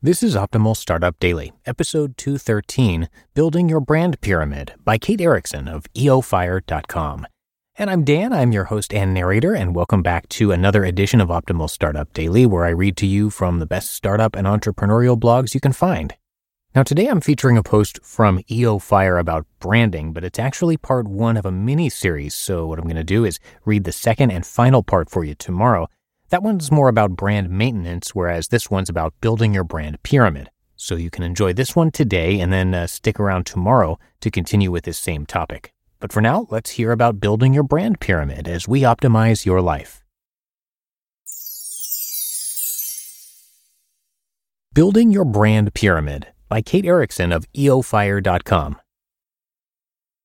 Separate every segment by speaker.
Speaker 1: This is Optimal Startup Daily, episode 213 Building Your Brand Pyramid by Kate Erickson of eofire.com. And I'm Dan, I'm your host and narrator, and welcome back to another edition of Optimal Startup Daily, where I read to you from the best startup and entrepreneurial blogs you can find. Now, today I'm featuring a post from EOFire about branding, but it's actually part one of a mini series. So, what I'm going to do is read the second and final part for you tomorrow. That one's more about brand maintenance, whereas this one's about building your brand pyramid. So, you can enjoy this one today and then uh, stick around tomorrow to continue with this same topic. But for now, let's hear about building your brand pyramid as we optimize your life. Building Your Brand Pyramid by Kate Erickson of eofire.com.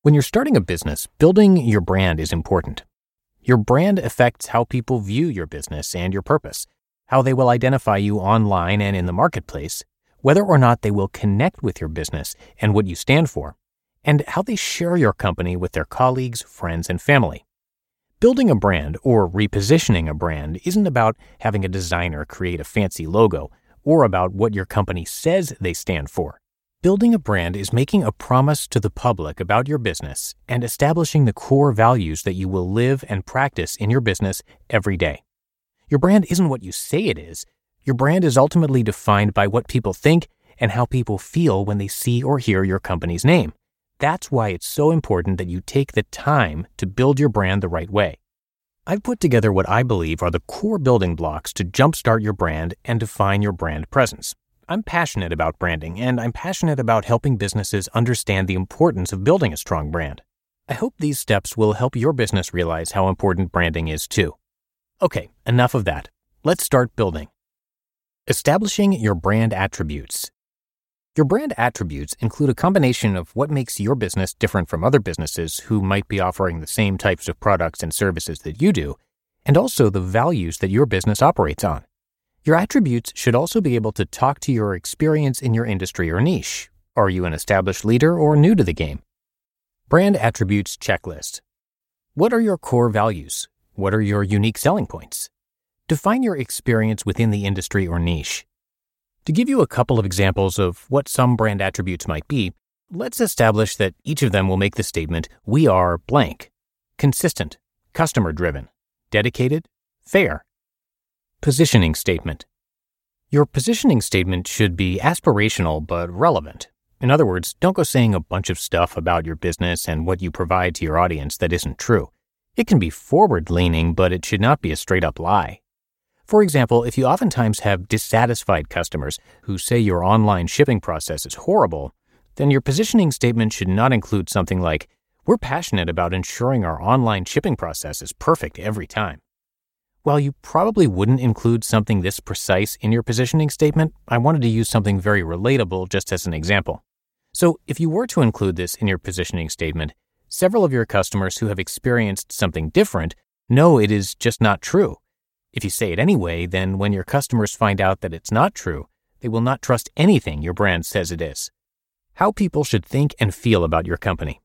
Speaker 1: When you're starting a business, building your brand is important. Your brand affects how people view your business and your purpose, how they will identify you online and in the marketplace, whether or not they will connect with your business and what you stand for, and how they share your company with their colleagues, friends, and family. Building a brand or repositioning a brand isn't about having a designer create a fancy logo or about what your company says they stand for. Building a brand is making a promise to the public about your business and establishing the core values that you will live and practice in your business every day. Your brand isn't what you say it is. Your brand is ultimately defined by what people think and how people feel when they see or hear your company's name. That's why it's so important that you take the time to build your brand the right way. I've put together what I believe are the core building blocks to jumpstart your brand and define your brand presence. I'm passionate about branding, and I'm passionate about helping businesses understand the importance of building a strong brand. I hope these steps will help your business realize how important branding is too. Okay, enough of that. Let's start building. Establishing your brand attributes. Your brand attributes include a combination of what makes your business different from other businesses who might be offering the same types of products and services that you do, and also the values that your business operates on. Your attributes should also be able to talk to your experience in your industry or niche. Are you an established leader or new to the game? Brand Attributes Checklist What are your core values? What are your unique selling points? Define your experience within the industry or niche. To give you a couple of examples of what some brand attributes might be, let's establish that each of them will make the statement, we are blank, consistent, customer driven, dedicated, fair. Positioning statement. Your positioning statement should be aspirational but relevant. In other words, don't go saying a bunch of stuff about your business and what you provide to your audience that isn't true. It can be forward leaning, but it should not be a straight up lie. For example, if you oftentimes have dissatisfied customers who say your online shipping process is horrible, then your positioning statement should not include something like, We're passionate about ensuring our online shipping process is perfect every time. While you probably wouldn't include something this precise in your positioning statement, I wanted to use something very relatable just as an example. So, if you were to include this in your positioning statement, several of your customers who have experienced something different know it is just not true if you say it anyway, then when your customers find out that it's not true, they will not trust anything your brand says it is. How people should think and feel about your company.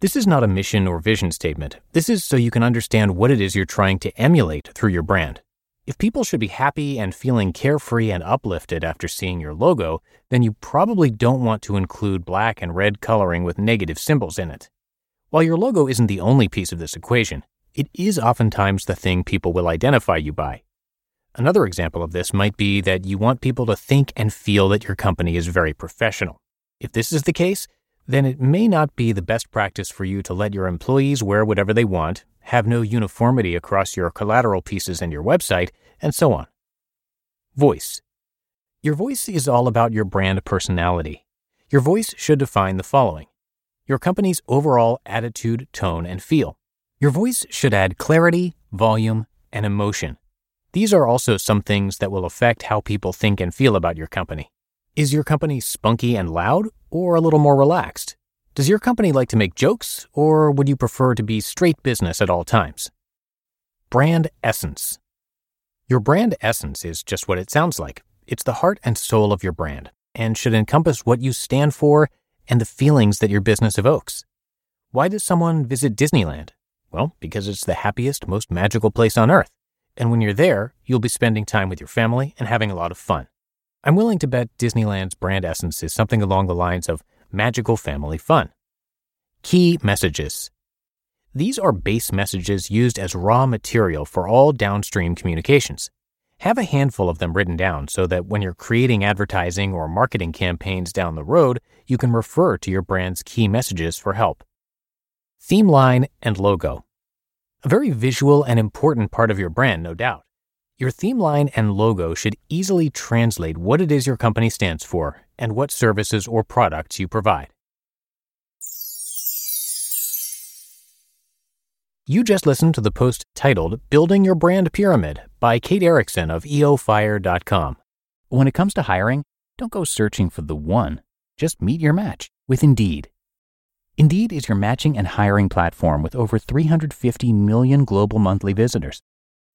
Speaker 1: This is not a mission or vision statement. This is so you can understand what it is you're trying to emulate through your brand. If people should be happy and feeling carefree and uplifted after seeing your logo, then you probably don't want to include black and red coloring with negative symbols in it. While your logo isn't the only piece of this equation, it is oftentimes the thing people will identify you by. Another example of this might be that you want people to think and feel that your company is very professional. If this is the case, then it may not be the best practice for you to let your employees wear whatever they want, have no uniformity across your collateral pieces and your website, and so on. Voice. Your voice is all about your brand personality. Your voice should define the following your company's overall attitude, tone, and feel. Your voice should add clarity, volume, and emotion. These are also some things that will affect how people think and feel about your company. Is your company spunky and loud or a little more relaxed? Does your company like to make jokes or would you prefer to be straight business at all times? Brand essence. Your brand essence is just what it sounds like. It's the heart and soul of your brand and should encompass what you stand for and the feelings that your business evokes. Why does someone visit Disneyland? Well, because it's the happiest, most magical place on earth. And when you're there, you'll be spending time with your family and having a lot of fun. I'm willing to bet Disneyland's brand essence is something along the lines of magical family fun. Key messages. These are base messages used as raw material for all downstream communications. Have a handful of them written down so that when you're creating advertising or marketing campaigns down the road, you can refer to your brand's key messages for help. Theme line and logo. A very visual and important part of your brand, no doubt. Your theme line and logo should easily translate what it is your company stands for and what services or products you provide. You just listened to the post titled Building Your Brand Pyramid by Kate Erickson of EOFire.com. When it comes to hiring, don't go searching for the one, just meet your match with Indeed. Indeed is your matching and hiring platform with over 350 million global monthly visitors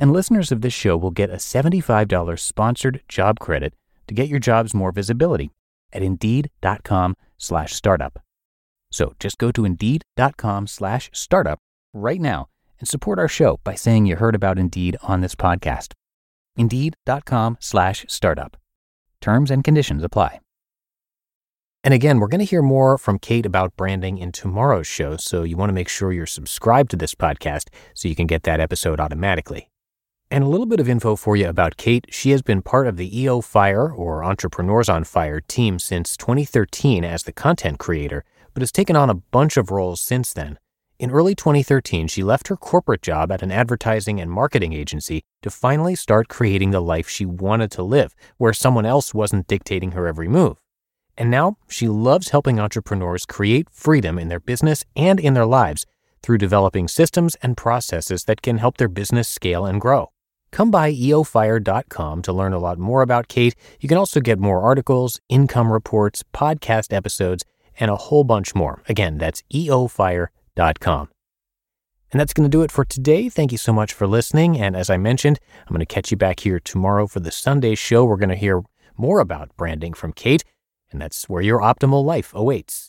Speaker 1: And listeners of this show will get a $75 sponsored job credit to get your jobs more visibility at indeed.com slash startup. So just go to indeed.com slash startup right now and support our show by saying you heard about Indeed on this podcast. Indeed.com slash startup. Terms and conditions apply. And again, we're going to hear more from Kate about branding in tomorrow's show, so you want to make sure you're subscribed to this podcast so you can get that episode automatically. And a little bit of info for you about Kate. She has been part of the EO Fire or Entrepreneurs on Fire team since 2013 as the content creator, but has taken on a bunch of roles since then. In early 2013, she left her corporate job at an advertising and marketing agency to finally start creating the life she wanted to live, where someone else wasn't dictating her every move. And now she loves helping entrepreneurs create freedom in their business and in their lives through developing systems and processes that can help their business scale and grow. Come by eofire.com to learn a lot more about Kate. You can also get more articles, income reports, podcast episodes, and a whole bunch more. Again, that's eofire.com. And that's going to do it for today. Thank you so much for listening. And as I mentioned, I'm going to catch you back here tomorrow for the Sunday show. We're going to hear more about branding from Kate, and that's where your optimal life awaits.